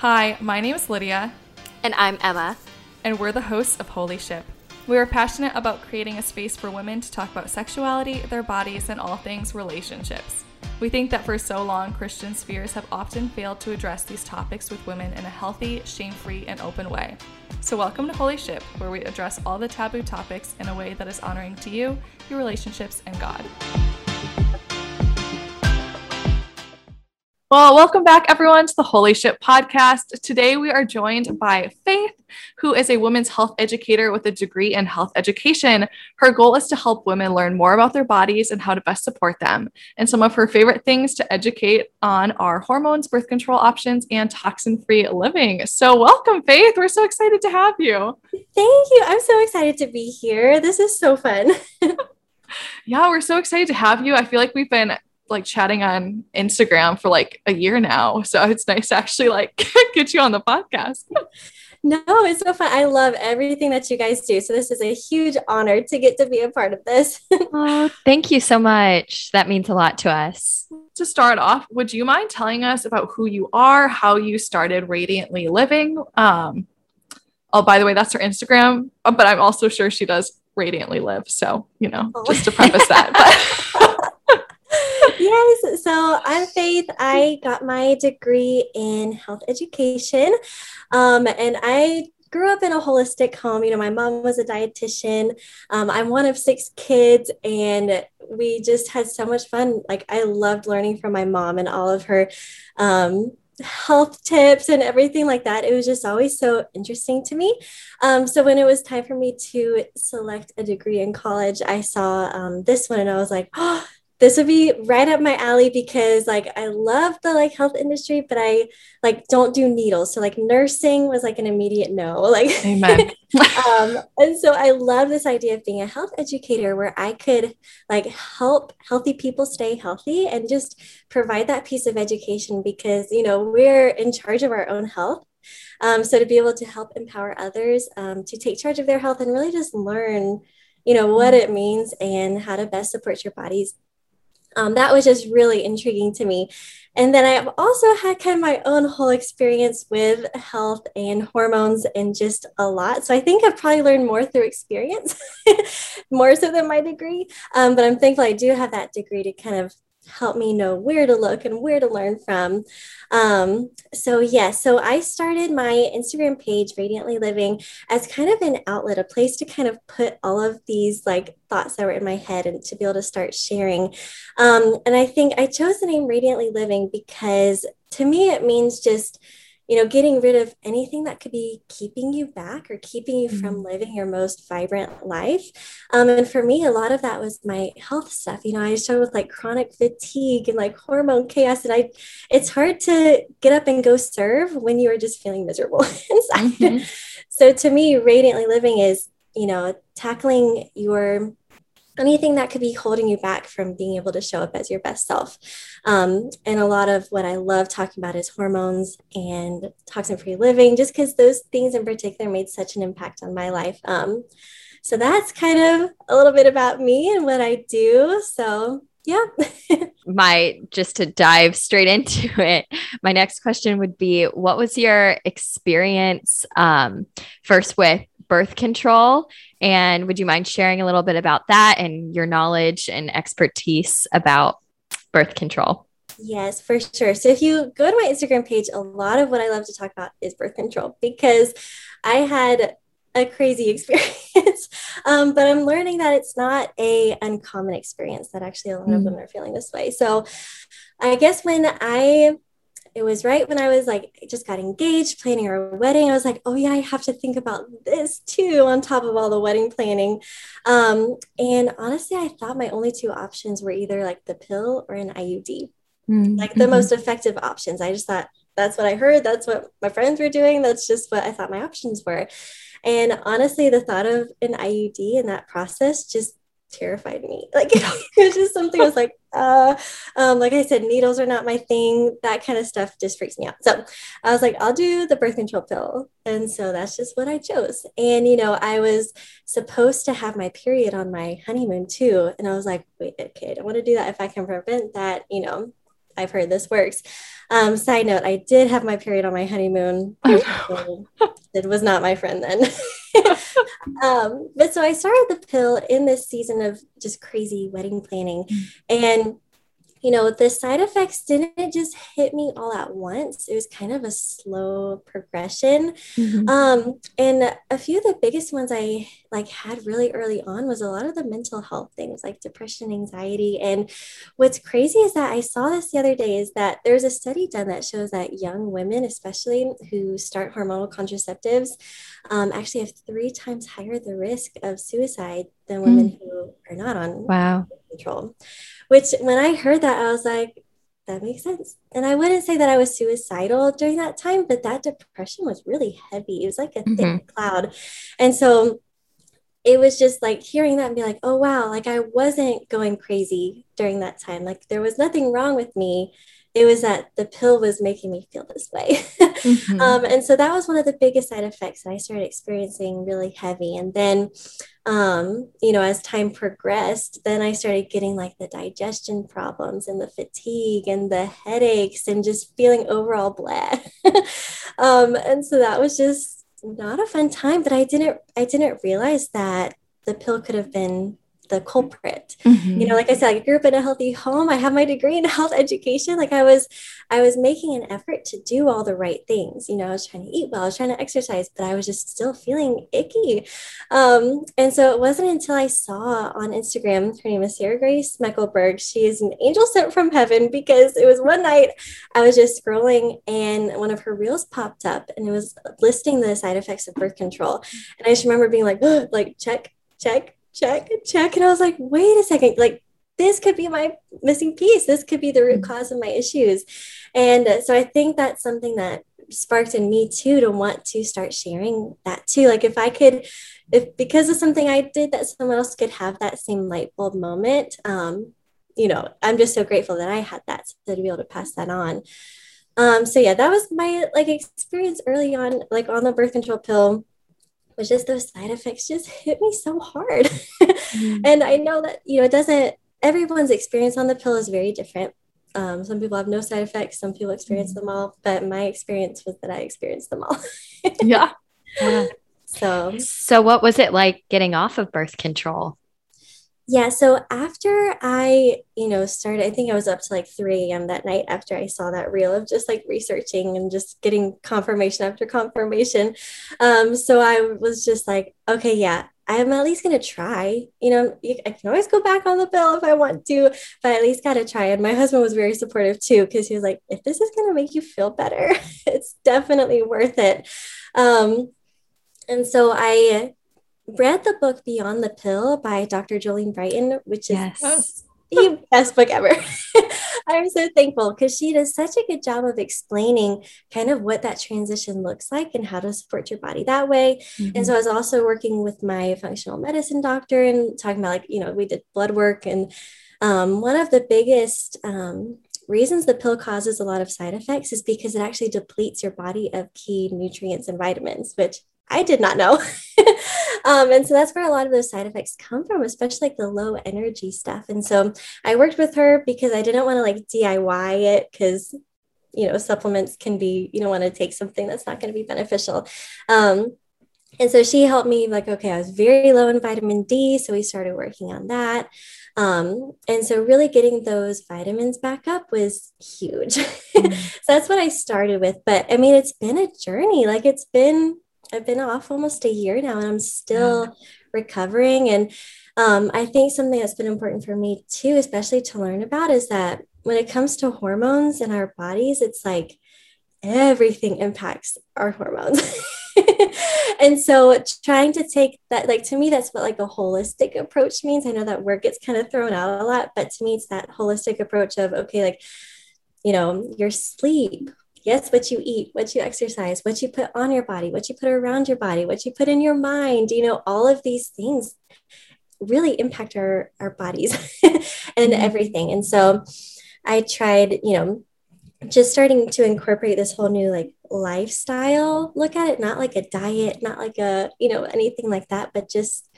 Hi, my name is Lydia. And I'm Emma. And we're the hosts of Holy Ship. We are passionate about creating a space for women to talk about sexuality, their bodies, and all things relationships. We think that for so long, Christian spheres have often failed to address these topics with women in a healthy, shame free, and open way. So, welcome to Holy Ship, where we address all the taboo topics in a way that is honoring to you, your relationships, and God. Well, welcome back, everyone, to the Holy Ship podcast. Today, we are joined by Faith, who is a women's health educator with a degree in health education. Her goal is to help women learn more about their bodies and how to best support them. And some of her favorite things to educate on are hormones, birth control options, and toxin free living. So, welcome, Faith. We're so excited to have you. Thank you. I'm so excited to be here. This is so fun. yeah, we're so excited to have you. I feel like we've been like chatting on Instagram for like a year now. So it's nice to actually like get you on the podcast. No, it's so fun. I love everything that you guys do. So this is a huge honor to get to be a part of this. oh, thank you so much. That means a lot to us. To start off, would you mind telling us about who you are, how you started Radiantly Living? Um, oh, by the way, that's her Instagram, but I'm also sure she does Radiantly Live. So, you know, oh. just to preface that. But yes. So I'm Faith. I got my degree in health education. Um, and I grew up in a holistic home. You know, my mom was a dietitian. Um, I'm one of six kids, and we just had so much fun. Like, I loved learning from my mom and all of her um, health tips and everything like that. It was just always so interesting to me. Um, so, when it was time for me to select a degree in college, I saw um, this one and I was like, oh, this would be right up my alley because like I love the like health industry, but I like don't do needles. So like nursing was like an immediate no. Like um, and so I love this idea of being a health educator where I could like help healthy people stay healthy and just provide that piece of education because you know we're in charge of our own health. Um, so to be able to help empower others um, to take charge of their health and really just learn you know what it means and how to best support your bodies um, that was just really intriguing to me. And then I've also had kind of my own whole experience with health and hormones and just a lot. So I think I've probably learned more through experience, more so than my degree. Um, but I'm thankful I do have that degree to kind of help me know where to look and where to learn from. Um, so, yeah, so I started my Instagram page, Radiantly Living, as kind of an outlet, a place to kind of put all of these like thoughts that were in my head and to be able to start sharing. Um, and I think I chose the name Radiantly Living because to me, it means just you know, getting rid of anything that could be keeping you back or keeping you mm-hmm. from living your most vibrant life. Um, and for me, a lot of that was my health stuff. You know, I struggled with like chronic fatigue and like hormone chaos. And I, it's hard to get up and go serve when you are just feeling miserable inside. Mm-hmm. So to me, radiantly living is, you know, tackling your anything that could be holding you back from being able to show up as your best self. Um, and a lot of what I love talking about is hormones and toxin free living, just because those things in particular made such an impact on my life. Um, so that's kind of a little bit about me and what I do. So yeah. my just to dive straight into it, my next question would be what was your experience um, first with birth control and would you mind sharing a little bit about that and your knowledge and expertise about birth control? Yes, for sure. So if you go to my Instagram page, a lot of what I love to talk about is birth control because I had a crazy experience. um, but I'm learning that it's not a uncommon experience that actually a lot mm. of women are feeling this way. So I guess when I it was right when I was like just got engaged, planning our wedding. I was like, oh yeah, I have to think about this too on top of all the wedding planning. Um, and honestly, I thought my only two options were either like the pill or an IUD, mm-hmm. like the most effective options. I just thought that's what I heard. That's what my friends were doing. That's just what I thought my options were. And honestly, the thought of an IUD in that process just terrified me. Like it was just something I was like, uh, um, like I said, needles are not my thing. That kind of stuff just freaks me out. So I was like, I'll do the birth control pill. And so that's just what I chose. And, you know, I was supposed to have my period on my honeymoon too. And I was like, wait, okay, I don't want to do that if I can prevent that, you know, I've heard this works. Um, side note, I did have my period on my honeymoon. it was not my friend then. um, but so I started the pill in this season of just crazy wedding planning. Mm. And you know, the side effects didn't just hit me all at once. It was kind of a slow progression. Mm-hmm. Um, and a few of the biggest ones I like had really early on was a lot of the mental health things like depression, anxiety. And what's crazy is that I saw this the other day is that there's a study done that shows that young women, especially who start hormonal contraceptives, um, actually have three times higher the risk of suicide than women mm. who are not on wow control. Which when I heard that, I was like, that makes sense. And I wouldn't say that I was suicidal during that time, but that depression was really heavy. It was like a mm-hmm. thick cloud. And so it was just like hearing that and be like, oh, wow, like I wasn't going crazy during that time. Like there was nothing wrong with me it was that the pill was making me feel this way. mm-hmm. um, and so that was one of the biggest side effects that I started experiencing really heavy. And then, um, you know, as time progressed, then I started getting like the digestion problems and the fatigue and the headaches and just feeling overall blah. um, and so that was just not a fun time, but I didn't, I didn't realize that the pill could have been the culprit. Mm-hmm. you know like i said i grew up in a healthy home. I have my degree in health education. Like i was i was making an effort to do all the right things. You know i was trying to eat well i was trying to exercise but i was just still feeling icky. Um, and so it wasn't until i saw on instagram her name is sarah grace meckelberg. She is an angel sent from heaven because it was one night i was just scrolling and one of her reels popped up and it was listing the side effects of birth control. And i just remember being like like check check check, check. And I was like, wait a second, like this could be my missing piece. This could be the root mm. cause of my issues. And so I think that's something that sparked in me too to want to start sharing that too. Like if I could, if because of something I did that someone else could have that same light bulb moment, um, you know, I'm just so grateful that I had that so to be able to pass that on. Um, so yeah, that was my like experience early on, like on the birth control pill was just those side effects just hit me so hard. mm-hmm. And I know that, you know, it doesn't, everyone's experience on the pill is very different. Um, some people have no side effects, some people experience mm-hmm. them all, but my experience was that I experienced them all. yeah. yeah. So, so what was it like getting off of birth control? Yeah. So after I, you know, started, I think I was up to like 3 a.m. that night after I saw that reel of just like researching and just getting confirmation after confirmation. Um, so I was just like, okay, yeah, I'm at least going to try. You know, I can always go back on the pill if I want to, but I at least got to try. And my husband was very supportive too, because he was like, if this is going to make you feel better, it's definitely worth it. Um, and so I read the book Beyond the Pill by Dr. Jolene Brighten, which is yes. the best book ever. I'm so thankful because she does such a good job of explaining kind of what that transition looks like and how to support your body that way. Mm-hmm. And so I was also working with my functional medicine doctor and talking about like, you know, we did blood work and um, one of the biggest um, reasons the pill causes a lot of side effects is because it actually depletes your body of key nutrients and vitamins, which I did not know. um, and so that's where a lot of those side effects come from, especially like the low energy stuff. And so I worked with her because I didn't want to like DIY it because, you know, supplements can be, you don't want to take something that's not going to be beneficial. Um, and so she helped me like, okay, I was very low in vitamin D. So we started working on that. Um, and so really getting those vitamins back up was huge. Mm. so that's what I started with. But I mean, it's been a journey. Like it's been I've been off almost a year now and I'm still yeah. recovering. And um, I think something that's been important for me too, especially to learn about, is that when it comes to hormones in our bodies, it's like everything impacts our hormones. and so trying to take that, like to me, that's what like a holistic approach means. I know that word gets kind of thrown out a lot, but to me, it's that holistic approach of, okay, like, you know, your sleep, Yes, what you eat, what you exercise, what you put on your body, what you put around your body, what you put in your mind, you know, all of these things really impact our, our bodies and mm-hmm. everything. And so I tried, you know, just starting to incorporate this whole new like lifestyle look at it, not like a diet, not like a, you know, anything like that, but just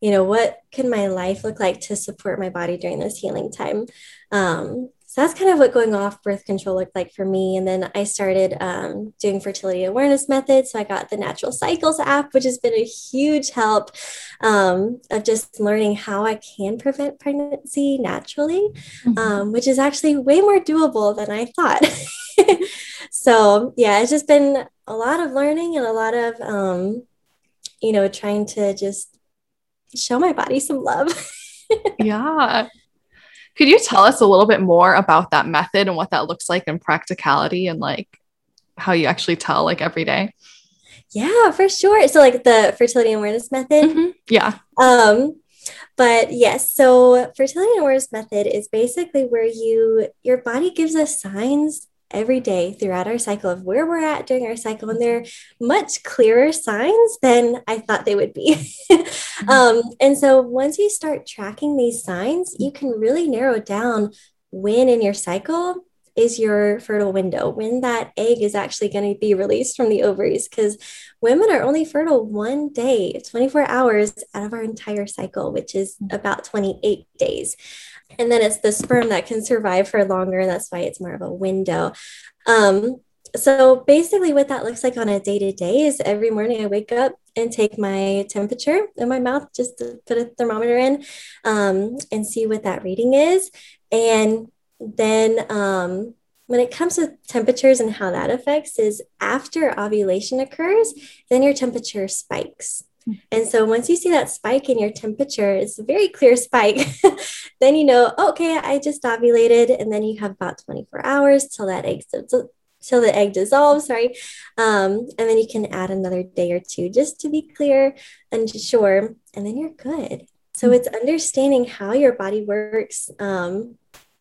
you know what can my life look like to support my body during this healing time um, so that's kind of what going off birth control looked like for me. And then I started um, doing fertility awareness methods. So I got the Natural Cycles app, which has been a huge help um, of just learning how I can prevent pregnancy naturally, mm-hmm. um, which is actually way more doable than I thought. so yeah, it's just been a lot of learning and a lot of, um, you know, trying to just show my body some love. yeah. Could you tell us a little bit more about that method and what that looks like in practicality and like how you actually tell like every day? Yeah, for sure. So like the fertility awareness method. Mm-hmm. Yeah. Um but yes, so fertility awareness method is basically where you your body gives us signs every day throughout our cycle of where we're at during our cycle. And they're much clearer signs than I thought they would be. mm-hmm. um, and so once you start tracking these signs, you can really narrow down when in your cycle is your fertile window, when that egg is actually going to be released from the ovaries. Because women are only fertile one day, 24 hours out of our entire cycle, which is mm. about 28 days. And then it's the sperm that can survive for longer. That's why it's more of a window. Um, so basically, what that looks like on a day to day is every morning I wake up and take my temperature in my mouth, just to put a thermometer in um, and see what that reading is. And then um, when it comes to temperatures and how that affects is after ovulation occurs, then your temperature spikes. And so once you see that spike in your temperature, it's a very clear spike, then you know, okay, I just ovulated. And then you have about 24 hours till that egg, till the egg dissolves, sorry. Um, and then you can add another day or two just to be clear and sure, and then you're good. So it's understanding how your body works um,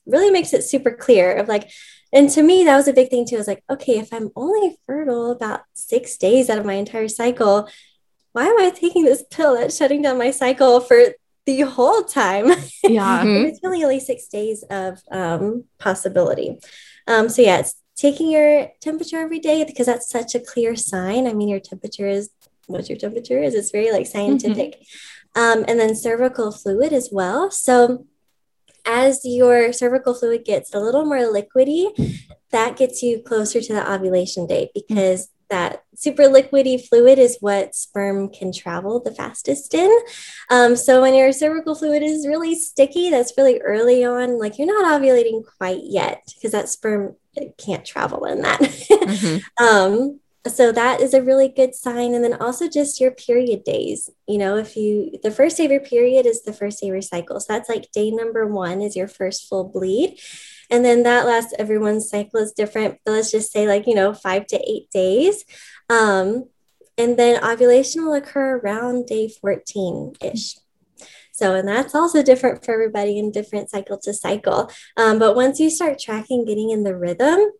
really makes it super clear of like, and to me, that was a big thing too. I was like, okay, if I'm only fertile about six days out of my entire cycle, why am I taking this pill that's shutting down my cycle for the whole time? Yeah. mm-hmm. it's really only six days of um, possibility. Um, so, yeah, it's taking your temperature every day because that's such a clear sign. I mean, your temperature is what your temperature is, it's very like scientific. Mm-hmm. Um, and then cervical fluid as well. So, as your cervical fluid gets a little more liquidy, that gets you closer to the ovulation date because that super liquidy fluid is what sperm can travel the fastest in. Um, so when your cervical fluid is really sticky, that's really early on, like you're not ovulating quite yet because that sperm can't travel in that. Mm-hmm. um, so that is a really good sign. And then also just your period days. You know, if you, the first day of your period is the first day of your cycle. So that's like day number one is your first full bleed. And then that lasts, everyone's cycle is different. But let's just say, like, you know, five to eight days. Um, and then ovulation will occur around day 14 ish. So, and that's also different for everybody in different cycle to cycle. Um, but once you start tracking, getting in the rhythm,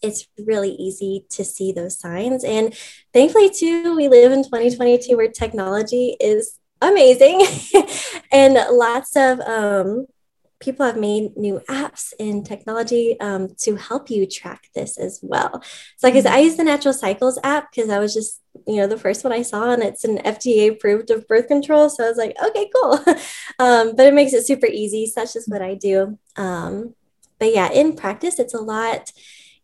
it's really easy to see those signs. And thankfully, too, we live in 2022 where technology is amazing and lots of um, people have made new apps and technology um, to help you track this as well. So, like, mm-hmm. I use the Natural Cycles app because I was just, you know, the first one I saw, and it's an FDA approved of birth control. So I was like, okay, cool. um, but it makes it super easy. So that's just what I do. Um, but yeah, in practice, it's a lot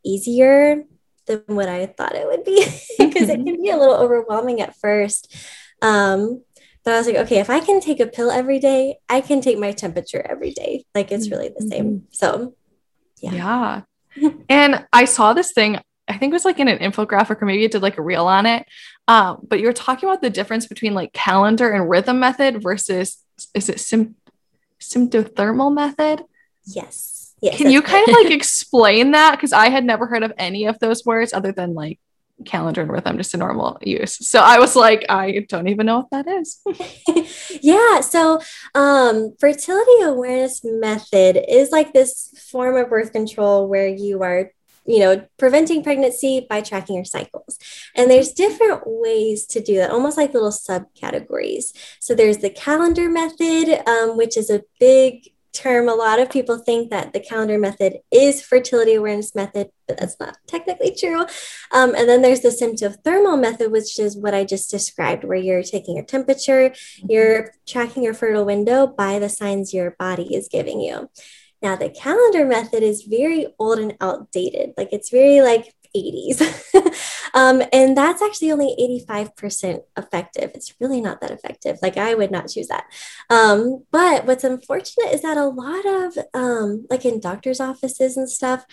easier than what I thought it would be because it can be a little overwhelming at first. Um, I was like, okay, if I can take a pill every day, I can take my temperature every day. Like it's really the same. Mm-hmm. So, yeah. Yeah. and I saw this thing, I think it was like in an infographic or maybe it did like a reel on it. Um, but you were talking about the difference between like calendar and rhythm method versus is it sim- symptothermal method? Yes. Yes. Can you kind of like explain that? Because I had never heard of any of those words other than like calendar and rhythm, just a normal use. So I was like, I don't even know what that is. yeah. So um, fertility awareness method is like this form of birth control where you are you know preventing pregnancy by tracking your cycles and there's different ways to do that almost like little subcategories so there's the calendar method um, which is a big term, a lot of people think that the calendar method is fertility awareness method, but that's not technically true. Um, and then there's the symptothermal method, which is what I just described, where you're taking your temperature, mm-hmm. you're tracking your fertile window by the signs your body is giving you. Now, the calendar method is very old and outdated. Like it's very like 80s. um, and that's actually only 85% effective. It's really not that effective. Like I would not choose that. Um, but what's unfortunate is that a lot of, um, like in doctor's offices and stuff,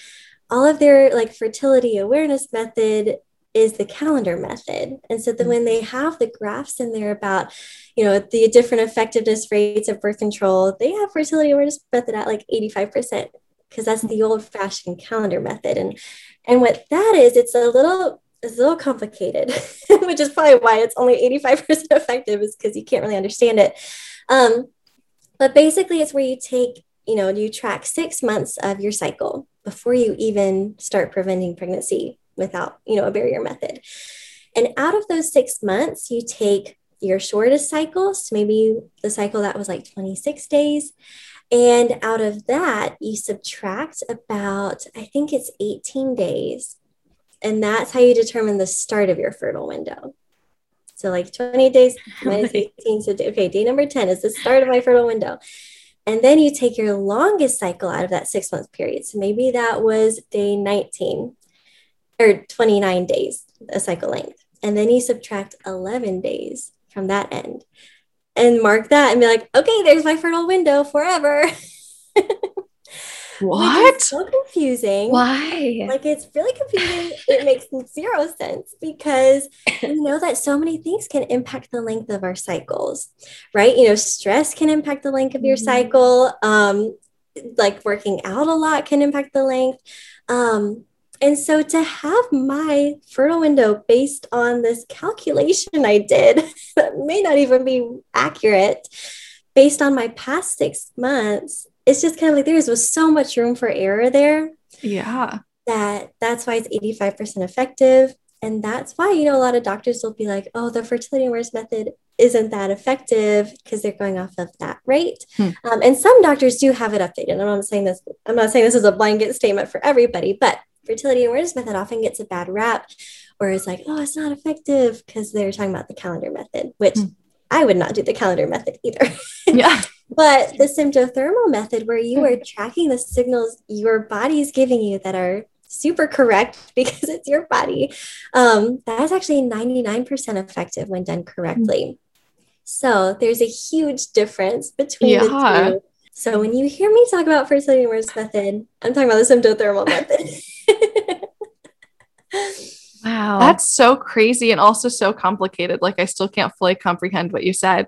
all of their like fertility awareness method is the calendar method. And so then when they have the graphs in there about, you know, the different effectiveness rates of birth control, they have fertility awareness method at like 85% because that's the old fashioned calendar method. And and what that is, it's a little it's a little complicated, which is probably why it's only 85% effective, is because you can't really understand it. Um, but basically it's where you take, you know, you track six months of your cycle before you even start preventing pregnancy without, you know, a barrier method. And out of those six months, you take your shortest cycle. so maybe the cycle that was like 26 days. And out of that, you subtract about, I think it's 18 days. And that's how you determine the start of your fertile window. So, like 20 days minus 18. So, okay, day number 10 is the start of my fertile window. And then you take your longest cycle out of that six month period. So, maybe that was day 19 or 29 days, a cycle length. And then you subtract 11 days from that end and mark that and be like, okay, there's my fertile window forever. What? So confusing. Why? Like it's really confusing. it makes zero sense because we know that so many things can impact the length of our cycles, right? You know, stress can impact the length of your mm-hmm. cycle. Um, like working out a lot can impact the length. Um, and so to have my fertile window based on this calculation I did that may not even be accurate based on my past six months, it's just kind of like there was so much room for error there. Yeah. That that's why it's 85% effective. And that's why, you know, a lot of doctors will be like, oh, the fertility awareness method isn't that effective because they're going off of that rate. Hmm. Um, and some doctors do have it updated. I'm not saying this, I'm not saying this is a blanket statement for everybody, but fertility awareness method often gets a bad rap or it's like, oh, it's not effective because they're talking about the calendar method, which mm. I would not do the calendar method either. yeah. but the symptothermal method, where you are tracking the signals your body is giving you that are super correct because it's your body, um, that's actually 99% effective when done correctly. Mm. So there's a huge difference between yeah. the two. So when you hear me talk about fertility awareness method, I'm talking about the symptothermal method. wow. That's so crazy and also so complicated. Like I still can't fully comprehend what you said.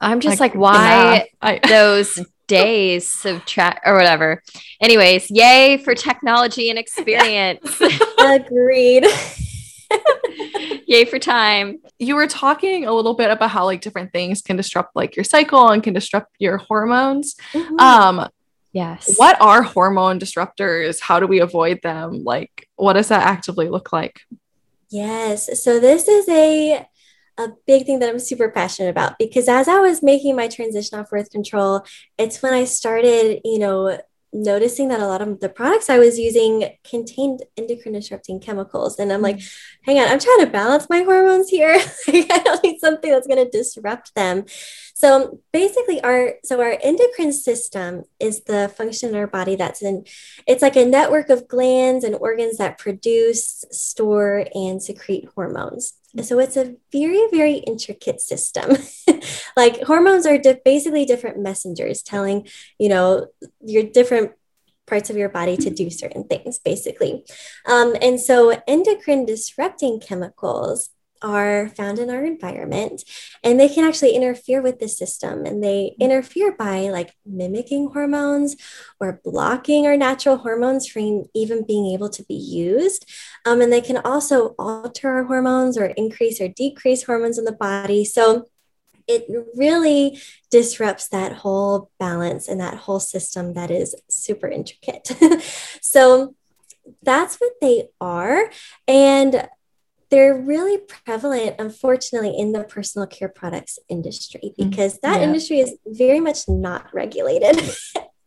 I'm just like, like why yeah, I- those days subtract or whatever. Anyways, yay for technology and experience. Agreed. Yay for time. You were talking a little bit about how like different things can disrupt like your cycle and can disrupt your hormones. Mm-hmm. Um Yes. What are hormone disruptors? How do we avoid them? Like, what does that actively look like? Yes. So, this is a a big thing that I'm super passionate about because as I was making my transition off birth control, it's when I started, you know, noticing that a lot of the products I was using contained endocrine disrupting chemicals. And I'm like, mm. hang on, I'm trying to balance my hormones here. I don't need something that's going to disrupt them. So basically our so our endocrine system is the function in our body that's in it's like a network of glands and organs that produce, store, and secrete hormones. So it's a very, very intricate system. like hormones are di- basically different messengers telling, you know, your different parts of your body to do certain things, basically. Um, and so endocrine disrupting chemicals are found in our environment and they can actually interfere with the system and they interfere by like mimicking hormones or blocking our natural hormones from even being able to be used. Um, and they can also alter our hormones or increase or decrease hormones in the body. So it really disrupts that whole balance and that whole system that is super intricate. So that's what they are. And they're really prevalent, unfortunately, in the personal care products industry mm-hmm. because that yeah. industry is very much not regulated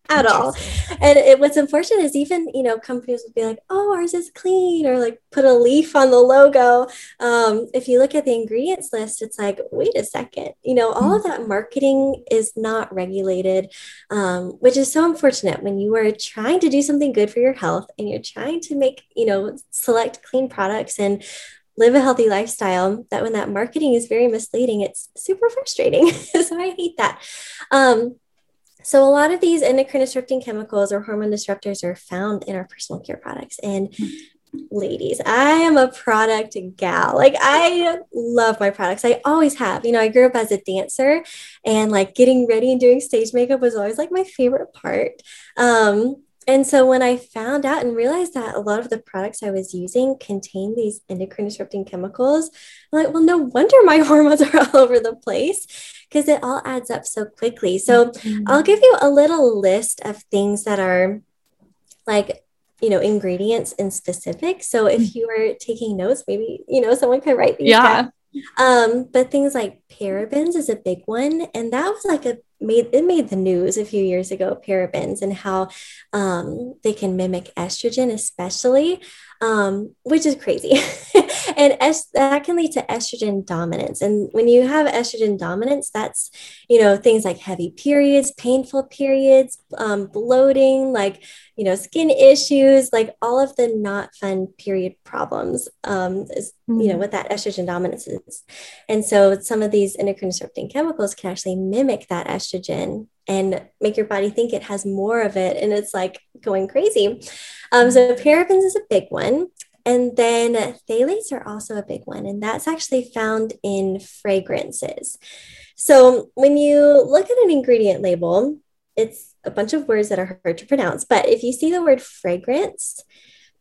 at all. And it, what's unfortunate is even, you know, companies would be like, oh, ours is clean, or like put a leaf on the logo. Um, if you look at the ingredients list, it's like, wait a second, you know, all of that marketing is not regulated, um, which is so unfortunate when you are trying to do something good for your health and you're trying to make, you know, select clean products and live a healthy lifestyle that when that marketing is very misleading it's super frustrating so i hate that um, so, a lot of these endocrine disrupting chemicals or hormone disruptors are found in our personal care products. And ladies, I am a product gal. Like, I love my products. I always have. You know, I grew up as a dancer, and like getting ready and doing stage makeup was always like my favorite part. Um, and so when I found out and realized that a lot of the products I was using contain these endocrine disrupting chemicals, I'm like, well, no wonder my hormones are all over the place because it all adds up so quickly. So mm-hmm. I'll give you a little list of things that are like, you know, ingredients in specific. So if mm. you are taking notes, maybe, you know, someone could write these yeah. down. Um, but things like parabens is a big one. And that was like a made it made the news a few years ago, parabens and how um, they can mimic estrogen, especially, um, which is crazy. and es- that can lead to estrogen dominance. And when you have estrogen dominance, that's, you know, things like heavy periods, painful periods, um, bloating, like you know, skin issues, like all of the not fun period problems, um, is, mm-hmm. you know, mm-hmm. what that estrogen dominance is. And so some of these endocrine disrupting chemicals can actually mimic that estrogen and make your body think it has more of it. And it's like going crazy. Um, so parabens is a big one. And then phthalates are also a big one. And that's actually found in fragrances. So when you look at an ingredient label, it's a bunch of words that are hard to pronounce. But if you see the word fragrance,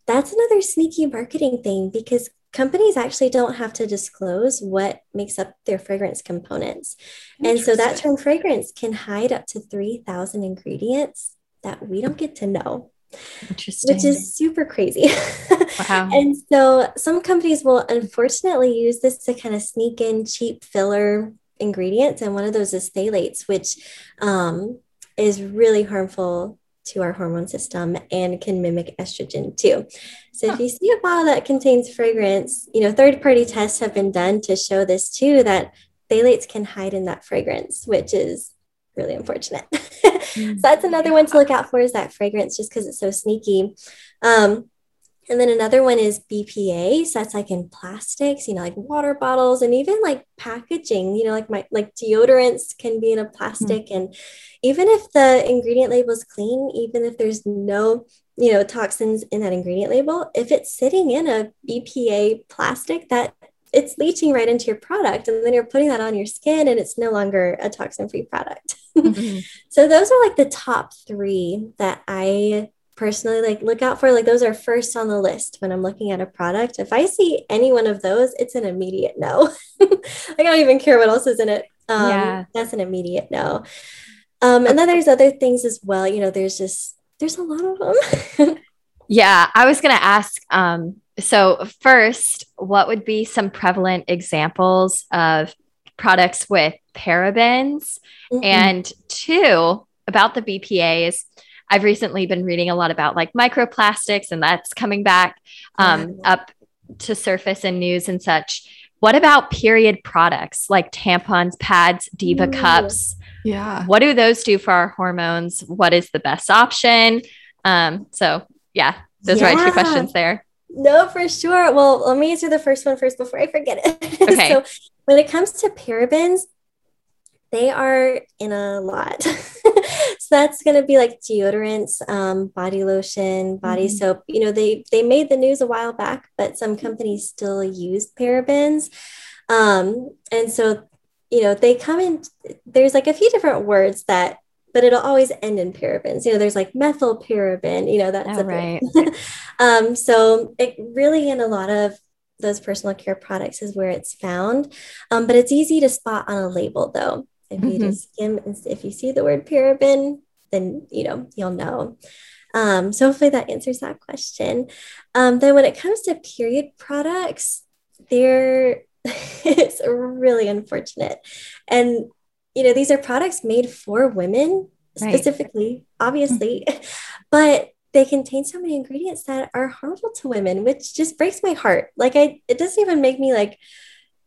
that's another sneaky marketing thing because companies actually don't have to disclose what makes up their fragrance components. And so that term fragrance can hide up to 3,000 ingredients that we don't get to know. Interesting. Which is super crazy. Wow. and so some companies will unfortunately use this to kind of sneak in cheap filler ingredients. And one of those is phthalates, which um, is really harmful to our hormone system and can mimic estrogen too. So huh. if you see a bottle that contains fragrance, you know, third party tests have been done to show this too that phthalates can hide in that fragrance, which is really unfortunate. so that's another one to look out for is that fragrance just because it's so sneaky. Um, and then another one is BPA. So that's like in plastics, you know, like water bottles and even like packaging, you know, like my like deodorants can be in a plastic. Mm-hmm. And even if the ingredient label is clean, even if there's no, you know, toxins in that ingredient label, if it's sitting in a BPA plastic, that it's leaching right into your product and then you're putting that on your skin and it's no longer a toxin free product. Mm-hmm. so those are like the top three that I personally like look out for. Like those are first on the list when i'm looking at a product. If i see any one of those it's an immediate no. I don't even care what else is in it. Um, yeah. that's an immediate no. Um, and then there's other things as well. You know there's just there's a lot of them yeah i was going to ask um, so first what would be some prevalent examples of products with parabens mm-hmm. and two about the bpas I've recently been reading a lot about like microplastics, and that's coming back um, up to surface in news and such. What about period products like tampons, pads, Diva Ooh. cups? Yeah. What do those do for our hormones? What is the best option? Um, so, yeah, those yeah. are my two questions there. No, for sure. Well, let me answer the first one first before I forget it. Okay. so, when it comes to parabens, they are in a lot. so that's going to be like deodorants, um, body lotion, body mm-hmm. soap. You know, they they made the news a while back, but some companies still use parabens. Um, and so, you know, they come in. There's like a few different words that, but it'll always end in parabens. You know, there's like methyl paraben. You know, that's oh, right. um, so it really in a lot of those personal care products is where it's found. Um, but it's easy to spot on a label though. If mm-hmm. you just skim and if you see the word paraben, then you know you'll know. Um, so hopefully that answers that question. Um, then when it comes to period products, they're it's really unfortunate. And you know, these are products made for women, specifically, right. obviously, but they contain so many ingredients that are harmful to women, which just breaks my heart. Like I it doesn't even make me like,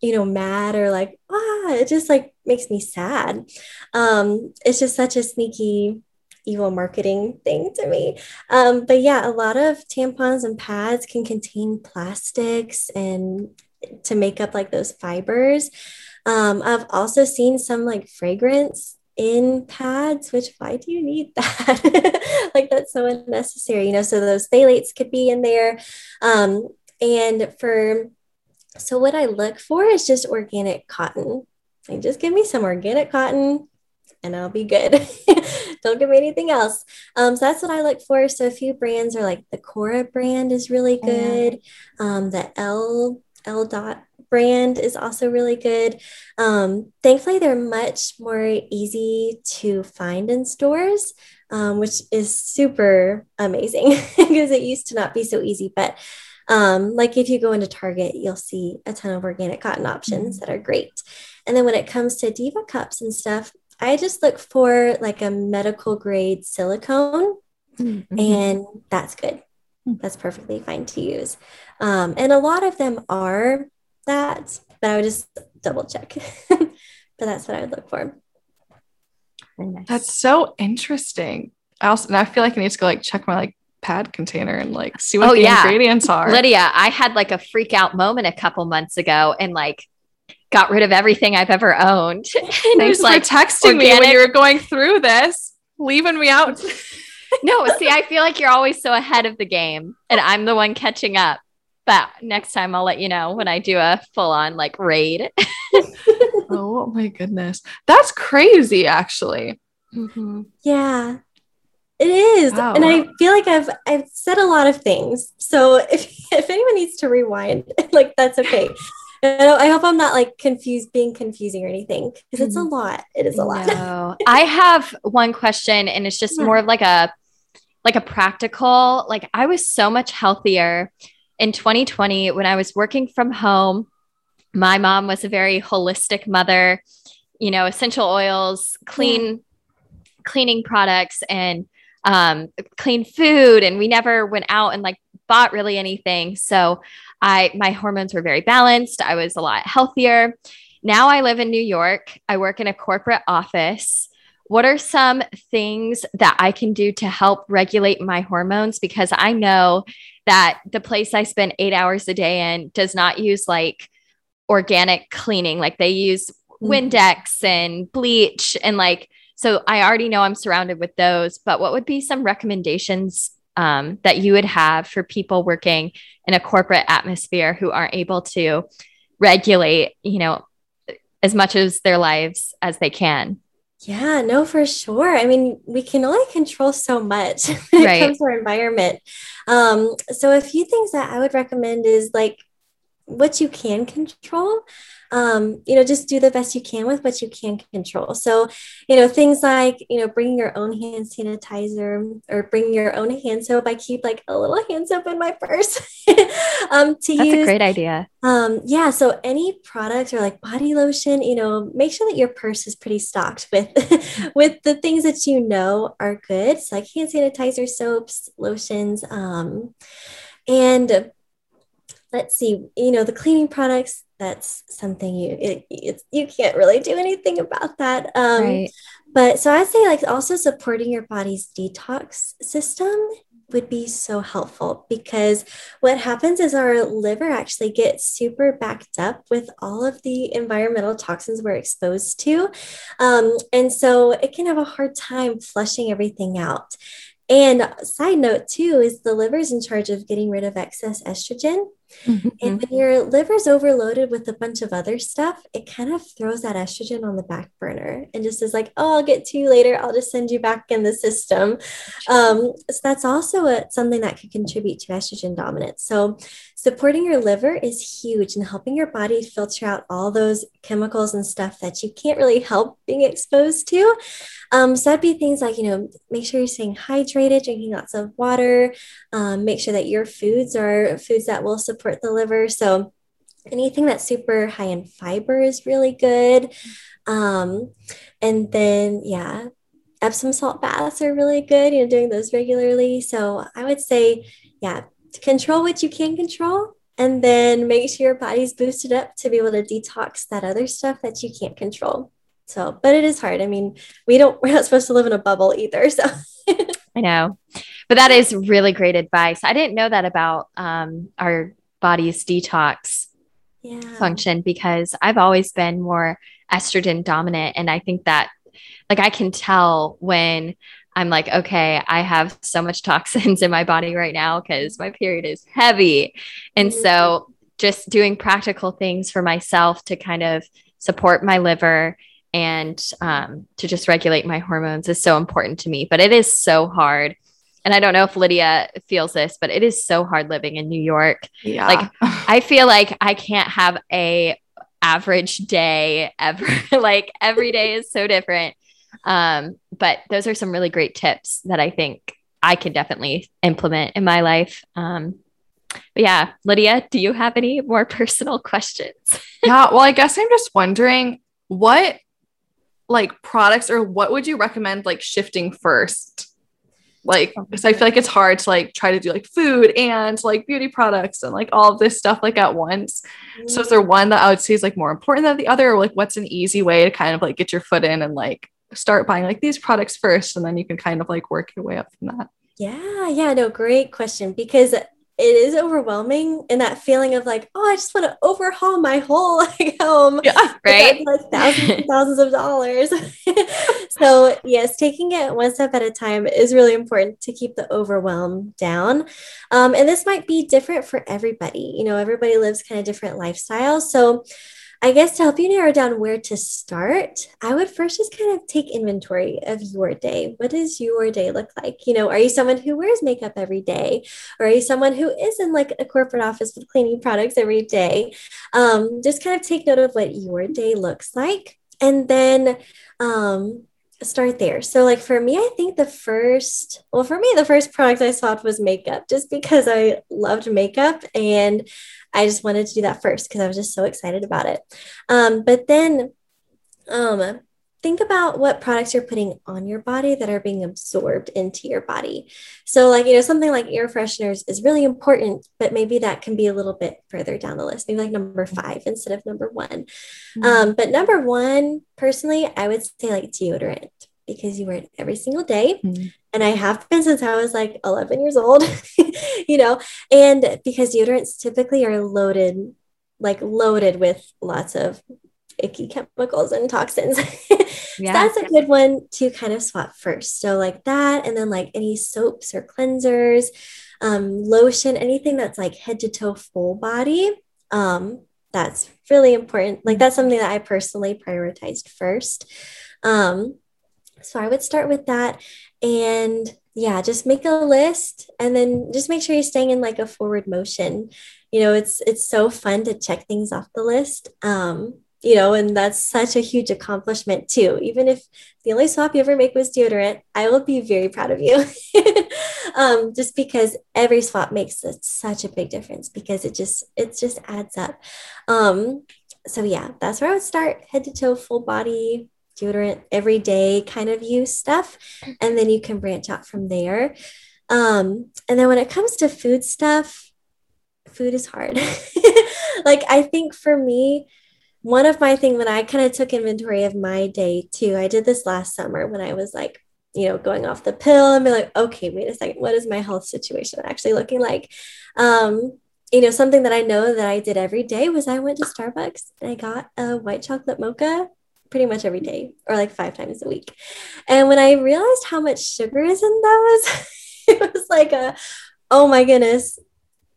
you know, mad or like, ah, it just like makes me sad. Um, it's just such a sneaky evil marketing thing to me. Um, but yeah, a lot of tampons and pads can contain plastics and to make up like those fibers. Um, I've also seen some like fragrance in pads, which why do you need that? like that's so unnecessary, you know. So those phthalates could be in there. Um, and for so what I look for is just organic cotton. Like just give me some organic cotton and I'll be good. Don't give me anything else. Um, so that's what I look for. So a few brands are like the Cora brand is really good. Um, the L L dot brand is also really good. Um, thankfully, they're much more easy to find in stores, um, which is super amazing because it used to not be so easy. But um, like if you go into Target, you'll see a ton of organic cotton options mm-hmm. that are great. And then when it comes to Diva cups and stuff, I just look for like a medical grade silicone, mm-hmm. and that's good. Mm. That's perfectly fine to use. Um, and a lot of them are that, but I would just double check. but that's what I would look for. Nice. That's so interesting. I also, and I feel like I need to go like check my like pad container and like see what oh, the yeah. ingredients are. Lydia, I had like a freak out moment a couple months ago and like got rid of everything I've ever owned. and Thanks like texting organic. me when you were going through this, leaving me out. no, see, I feel like you're always so ahead of the game and I'm the one catching up. But next time I'll let you know when I do a full on like raid. oh my goodness. That's crazy actually. Mm-hmm. Yeah. It is. Wow. And I feel like I've I've said a lot of things. So if if anyone needs to rewind, like that's okay. I hope I'm not like confused, being confusing or anything because it's a mm-hmm. lot. It is a lot. No. I have one question, and it's just yeah. more of like a like a practical. Like I was so much healthier in 2020 when I was working from home. My mom was a very holistic mother. You know, essential oils, clean cleaning products, and um, clean food, and we never went out and like bought really anything. So I my hormones were very balanced. I was a lot healthier. Now I live in New York. I work in a corporate office. What are some things that I can do to help regulate my hormones? Because I know that the place I spend eight hours a day in does not use like organic cleaning. Like they use mm-hmm. Windex and bleach and like, so I already know I'm surrounded with those. But what would be some recommendations um, that you would have for people working in a corporate atmosphere who aren't able to regulate, you know, as much as their lives as they can? Yeah, no, for sure. I mean, we can only control so much when right. it comes to our environment. Um, so a few things that I would recommend is like what you can control um, you know, just do the best you can with what you can control. So, you know, things like, you know, bringing your own hand sanitizer or bringing your own hand soap. I keep like a little hand soap in my purse um, to use. That's use. a great idea. Um, yeah. So any product or like body lotion, you know, make sure that your purse is pretty stocked with, with the things that you know are good. So like hand sanitizer, soaps, lotions, um, and let's see, you know, the cleaning products, that's something you it, you can't really do anything about that. Um, right. But so I'd say like also supporting your body's detox system would be so helpful because what happens is our liver actually gets super backed up with all of the environmental toxins we're exposed to. Um, and so it can have a hard time flushing everything out. And side note too is the liver is in charge of getting rid of excess estrogen. Mm-hmm. And when your liver's overloaded with a bunch of other stuff, it kind of throws that estrogen on the back burner and just is like, oh, I'll get to you later. I'll just send you back in the system. Um, so that's also a, something that could contribute to estrogen dominance. So supporting your liver is huge and helping your body filter out all those chemicals and stuff that you can't really help being exposed to. Um, so that'd be things like, you know, make sure you're staying hydrated, drinking lots of water, um, make sure that your foods are foods that will support the liver. So anything that's super high in fiber is really good. Um, and then, yeah, Epsom salt baths are really good, you know, doing those regularly. So I would say, yeah, control what you can control and then make sure your body's boosted up to be able to detox that other stuff that you can't control. So, but it is hard. I mean, we don't, we're not supposed to live in a bubble either. So I know, but that is really great advice. I didn't know that about um, our body's detox yeah. function because I've always been more estrogen dominant. And I think that, like, I can tell when I'm like, okay, I have so much toxins in my body right now because my period is heavy. And mm-hmm. so just doing practical things for myself to kind of support my liver and um, to just regulate my hormones is so important to me. But it is so hard. And I don't know if Lydia feels this, but it is so hard living in New York. Yeah. Like I feel like I can't have a average day ever. like every day is so different. Um, but those are some really great tips that I think I can definitely implement in my life. Um, but yeah, Lydia, do you have any more personal questions? yeah, well, I guess I'm just wondering what like products or what would you recommend like shifting first? Like, because I feel like it's hard to like try to do like food and like beauty products and like all of this stuff like at once. Mm-hmm. So, is there one that I would say is like more important than the other, or like what's an easy way to kind of like get your foot in and like start buying like these products first and then you can kind of like work your way up from that yeah yeah no great question because it is overwhelming and that feeling of like oh i just want to overhaul my whole like home yeah right? like thousands and thousands of dollars. So yes taking it one step at a time is really important to keep the overwhelm down. Um, and this might be different for everybody. You know everybody lives kind of different lifestyles. So I guess to help you narrow down where to start, I would first just kind of take inventory of your day. What does your day look like? You know, are you someone who wears makeup every day? Or are you someone who is in like a corporate office with cleaning products every day? Um, just kind of take note of what your day looks like. And then um, start there. So, like for me, I think the first, well, for me, the first product I swapped was makeup just because I loved makeup and I just wanted to do that first because I was just so excited about it. Um, but then, um, think about what products you're putting on your body that are being absorbed into your body. So, like, you know, something like air fresheners is really important, but maybe that can be a little bit further down the list, maybe like number five instead of number one. Mm-hmm. Um, but number one, personally, I would say like deodorant because you wear it every single day. Mm-hmm. And I have been since I was like 11 years old, you know, and because deodorants typically are loaded, like loaded with lots of icky chemicals and toxins. yeah. So that's a good one to kind of swap first. So like that, and then like any soaps or cleansers, um, lotion, anything that's like head to toe full body. Um, that's really important. Like that's something that I personally prioritized first. Um, so I would start with that and yeah, just make a list and then just make sure you're staying in like a forward motion. You know, it's it's so fun to check things off the list. Um, you know, and that's such a huge accomplishment too. Even if the only swap you ever make was deodorant, I will be very proud of you. um, just because every swap makes such a big difference because it just it just adds up. Um, so yeah, that's where I would start. Head to toe, full body deodorant every day kind of use stuff, and then you can branch out from there. Um, and then when it comes to food stuff, food is hard. like I think for me one of my thing when I kind of took inventory of my day too, I did this last summer when I was like, you know, going off the pill and be like, okay, wait a second, what is my health situation actually looking like? Um, you know, something that I know that I did every day was I went to Starbucks and I got a white chocolate mocha pretty much every day or like five times a week. And when I realized how much sugar is in those, it was like a, oh my goodness,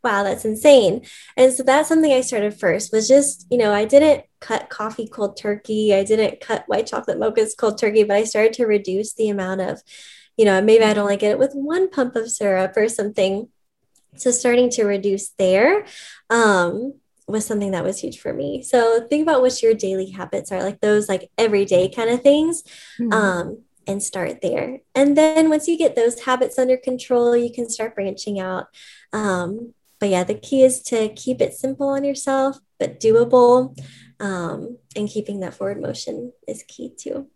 wow, that's insane. And so that's something I started first was just, you know, I didn't cut coffee cold turkey. I didn't cut white chocolate mochas cold turkey, but I started to reduce the amount of, you know, maybe I'd only get it with one pump of syrup or something. So starting to reduce there um, was something that was huge for me. So think about what your daily habits are, like those like everyday kind of things. Mm-hmm. Um, and start there. And then once you get those habits under control, you can start branching out. Um, but yeah, the key is to keep it simple on yourself, but doable. Um, and keeping that forward motion is key too.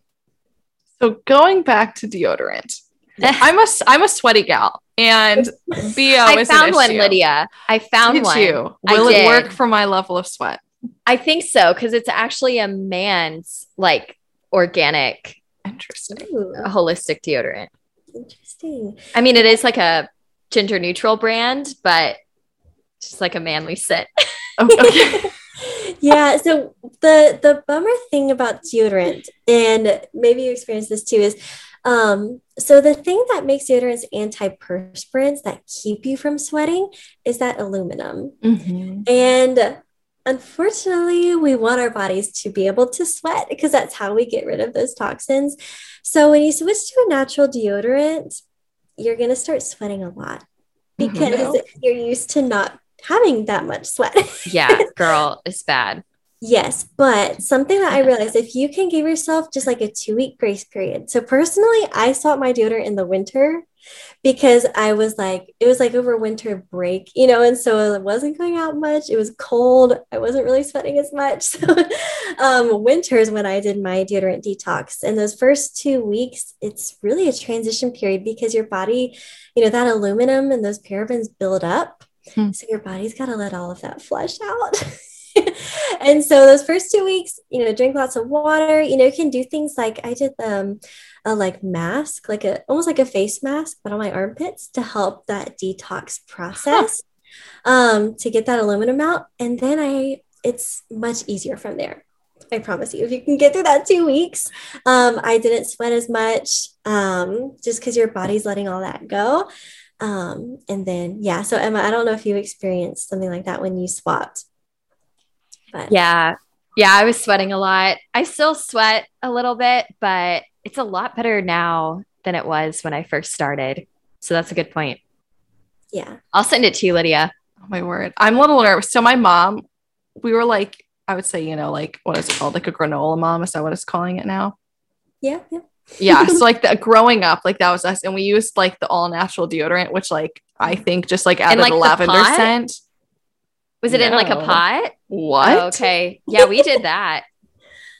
So going back to deodorant, I'm a I'm a sweaty gal, and bo I is found an one, issue. Lydia. I found Did one. you? I Will it did. work for my level of sweat? I think so because it's actually a man's like organic Interesting. Ooh, holistic deodorant. interesting. I mean, it is like a gender neutral brand, but it's just like a manly scent. Oh, okay. yeah so the the bummer thing about deodorant and maybe you experience this too is um so the thing that makes deodorants antiperspirants that keep you from sweating is that aluminum Mhm. and unfortunately we want our bodies to be able to sweat because that's how we get rid of those toxins so when you switch to a natural deodorant you're going to start sweating a lot Mhm. because you're used to not having that much sweat yeah, girl, it's bad. Yes, but something that I realized if you can give yourself just like a two week grace period. So personally, I sought my deodorant in the winter because I was like, it was like over winter break, you know, and so it wasn't going out much. It was cold. I wasn't really sweating as much. So um, winter is when I did my deodorant detox. And those first two weeks, it's really a transition period because your body, you know, that aluminum and those parabens build up. Hmm. So your body's got to let all of that flush out. and so those first two weeks, you know, drink lots of water. You know, you can do things like I did um a like mask, like a almost like a face mask, but on my armpits to help that detox process, um, to get that aluminum out. And then I it's much easier from there. I promise you, if you can get through that two weeks, um, I didn't sweat as much, um, just because your body's letting all that go. Um, and then yeah, so Emma, I don't know if you experienced something like that when you swapped. But Yeah. Yeah, I was sweating a lot. I still sweat a little bit, but it's a lot better now than it was when I first started. So that's a good point. yeah. I'll send it to you, Lydia. Oh my word. I'm a little nervous. So my mom, we were like, I would say, you know, like what is it called? Like a granola mom. Is that what it's calling it now? Yeah, yeah. Yeah. so like the growing up, like that was us. And we used like the all natural deodorant, which like I think just like added like, a lavender scent. Was it in like a pot? What? Oh, okay. Yeah, we did that.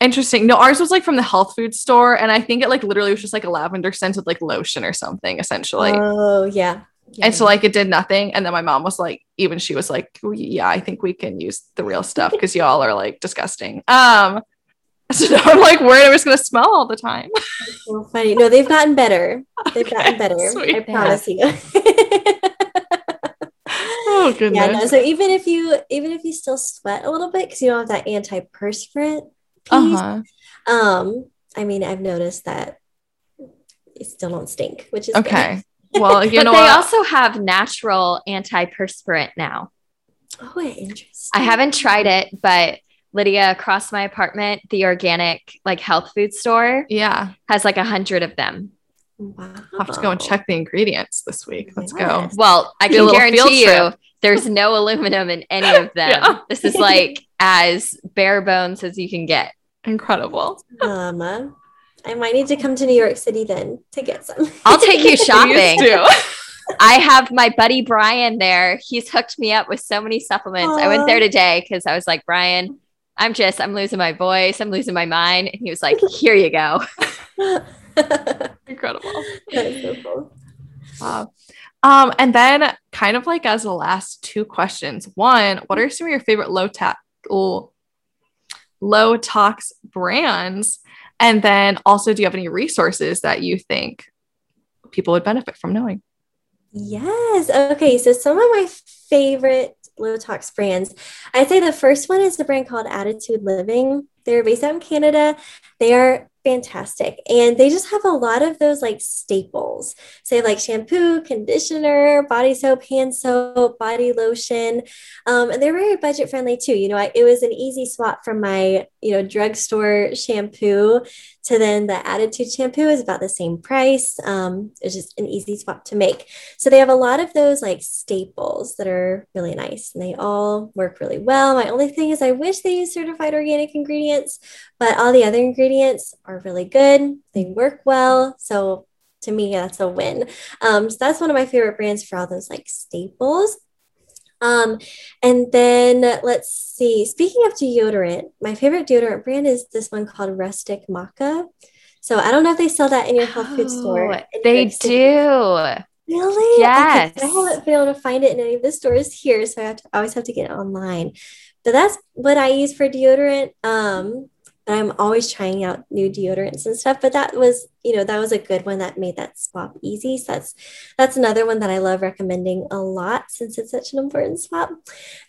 Interesting. No, ours was like from the health food store. And I think it like literally was just like a lavender scent with like lotion or something, essentially. oh, yeah. yeah. And so like it did nothing. And then my mom was like, even she was like, yeah, I think we can use the real stuff because y'all are like disgusting. Um, so I'm like worried I'm just gonna smell all the time. so funny. No, they've gotten better. They've Okay, gotten better. sweet. I promise you. Oh goodness. yeah, no. So even if you even if you still sweat a little bit because you don't have that antiperspirant piece, uh-huh. um, I mean, I've noticed that you still don't stink, which is Okay. Well, you but know they what? also have natural antiperspirant now. Oh, interesting. I haven't tried it, but Lydia across my apartment, the organic like health food store yeah, has like a hundred of them. Wow. I'll have to go and check the ingredients this week. Let's go. Well, I can guarantee you there's no aluminum in any of them. Yeah. This is like as bare bones as you can get. Incredible. Um, uh, I might need to come to New York City then to get some. I'll take you You shopping. used to. I have my buddy Brian there. He's hooked me up with so many supplements. I went there today because I was like, Brian, I'm just, I'm losing my voice. I'm losing my mind. And he was like, here you go. Incredible. so cool. Wow. Um, and then kind of like as the last two questions. One, what are some of your favorite low tax low tox brands? And then also, do you have any resources that you think people would benefit from knowing? Yes. Okay. So some of my favorite low tox brands, I'd say the first one is a brand called Attitude Living. They're based out in Canada. They are fantastic. And they just have a lot of those like staples. Say like shampoo, conditioner, body soap, hand soap, body lotion. Um, and they're very budget friendly too. You know, I, it was an easy swap from my, you know, drugstore shampoo to then the Attitude shampoo is about the same price. Um, it's just an easy swap to make. So they have a lot of those like staples that are really nice and they all work really well. My only thing is I wish they used certified organic ingredients, but all the other ingredients are really good. They work well. So to me, that's a win. Um, so that's one of my favorite brands for all those like staples. Um, and then let's see. Speaking of deodorant, my favorite deodorant brand is this one called Rustic Maca. So I don't know if they sell that in your health food store. Oh, they do. Really? Yes. Okay, I haven't been able to find it in any of the stores here, so I, have to, I always have to get it online. But that's what I use for deodorant. Um, I'm always trying out new deodorants and stuff. But that was, you know, that was a good one that made that swap easy. So that's that's another one that I love recommending a lot since it's such an important swap.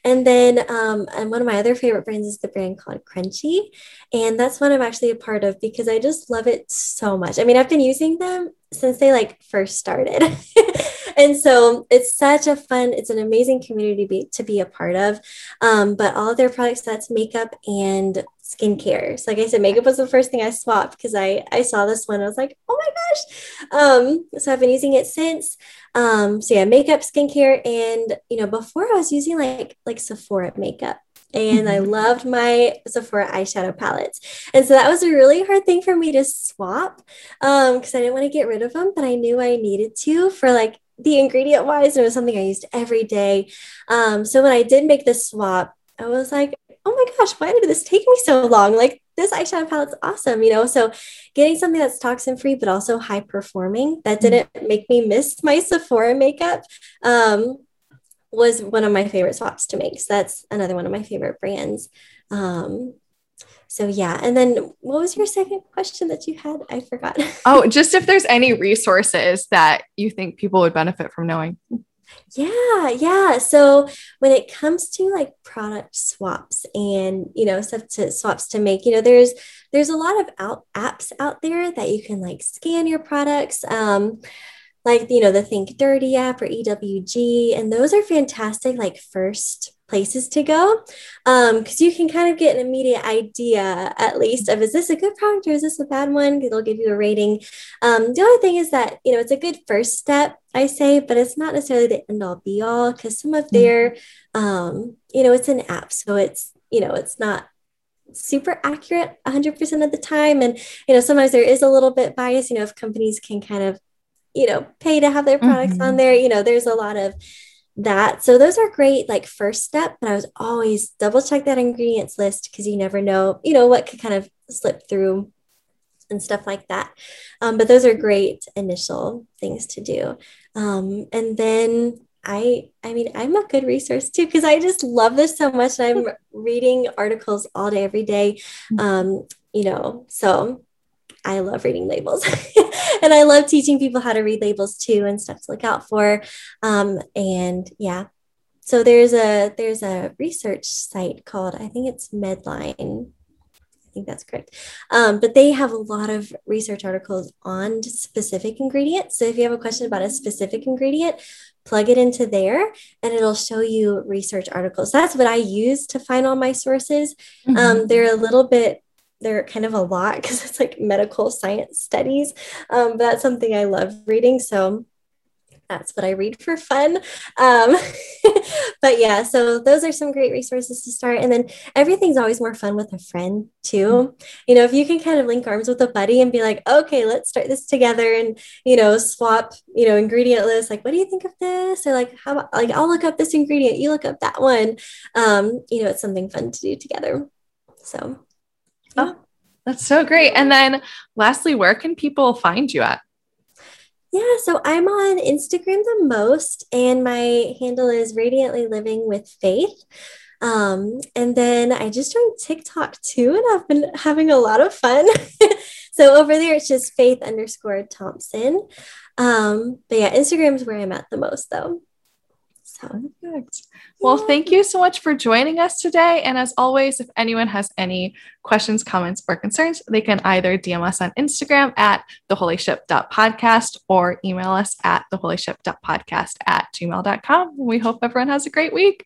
And then um, and one of my other favorite brands is the brand called Crunchi. And that's one I'm actually a part of because I just love it so much. I mean, I've been using them since they like first started. and so it's such a fun, it's an amazing community to be, to be a part of. Um, but all of their products, that's makeup and skincare. So like I said, makeup was the first thing I swapped because I, I saw this one. I was like, oh my gosh. Um, so I've been using it since. Um, so yeah, makeup, skincare, and you know, before I was using like like Sephora makeup and I mm-hmm. loved my Sephora eyeshadow palettes. And so that was a really hard thing for me to swap because um, I didn't want to get rid of them, but I knew I needed to for like the ingredient wise. It was something I used every day. Um, so when I did make the swap, I was like, oh my gosh, why did this take me so long? Like this eyeshadow palette's awesome, you know? So getting something that's toxin free, but also high performing that mm-hmm. didn't make me miss my Sephora makeup. Um, was one of my favorite swaps to make. So that's another one of my favorite brands. Um, so yeah. And then what was your second question that you had? I forgot. oh, just if there's any resources that you think people would benefit from knowing. Yeah, yeah. So when it comes to like product swaps and you know stuff to swaps to make, you know, there's there's a lot of out apps out there that you can like scan your products. Um, like you know the think dirty app or ewg and those are fantastic like first places to go because um, you can kind of get an immediate idea at least of is this a good product or is this a bad one it'll give you a rating um, the other thing is that you know it's a good first step i say but it's not necessarily the end all be all because some of their mm-hmm. um, you know it's an app so it's you know it's not super accurate 100% of the time and you know sometimes there is a little bit bias you know if companies can kind of you know, pay to have their products mm-hmm. on there. You know, there's a lot of that. So those are great, like first step, but I was always double check that ingredients list because you never know, you know, what could kind of slip through and stuff like that. Um, but those are great initial things to do. Um, and then I, I mean, I'm a good resource too because I just love this so much. I'm reading articles all day, every day. Mm-hmm. Um, you know, so I love reading labels. and I love teaching people how to read labels too and stuff to look out for. Um, and yeah, so there's a there's a research site called I think it's Medline. I think that's correct. Um, but they have a lot of research articles on specific ingredients. So if you have a question about a specific ingredient, plug it into there and it'll show you research articles. That's what I use to find all my sources. Mm-hmm. Um, they're a little bit they're kind of a lot because it's like medical science studies. Um, but that's something I love reading. So that's what I read for fun. Um, but yeah, so those are some great resources to start. And then everything's always more fun with a friend too. You know, if you can kind of link arms with a buddy and be like, okay, let's start this together and, you know, swap, you know, ingredient list. Like, what do you think of this? Or like, how about, like, I'll look up this ingredient, you look up that one. Um, you know, it's something fun to do together. So Oh, that's so great. And then lastly, where can people find you at? Yeah, so I'm on Instagram the most, and my handle is Radiantly Living with Faith. Um, and then I just joined TikTok too, and I've been having a lot of fun. so over there, it's just Faith underscore Thompson. Um, but yeah, Instagram is where I'm at the most, though. Perfect. Well, thank you so much for joining us today. And as always, if anyone has any questions, comments, or concerns, they can either DM us on Instagram at theholyship.podcast or email us at theholyship.podcast at gmail.com. We hope everyone has a great week.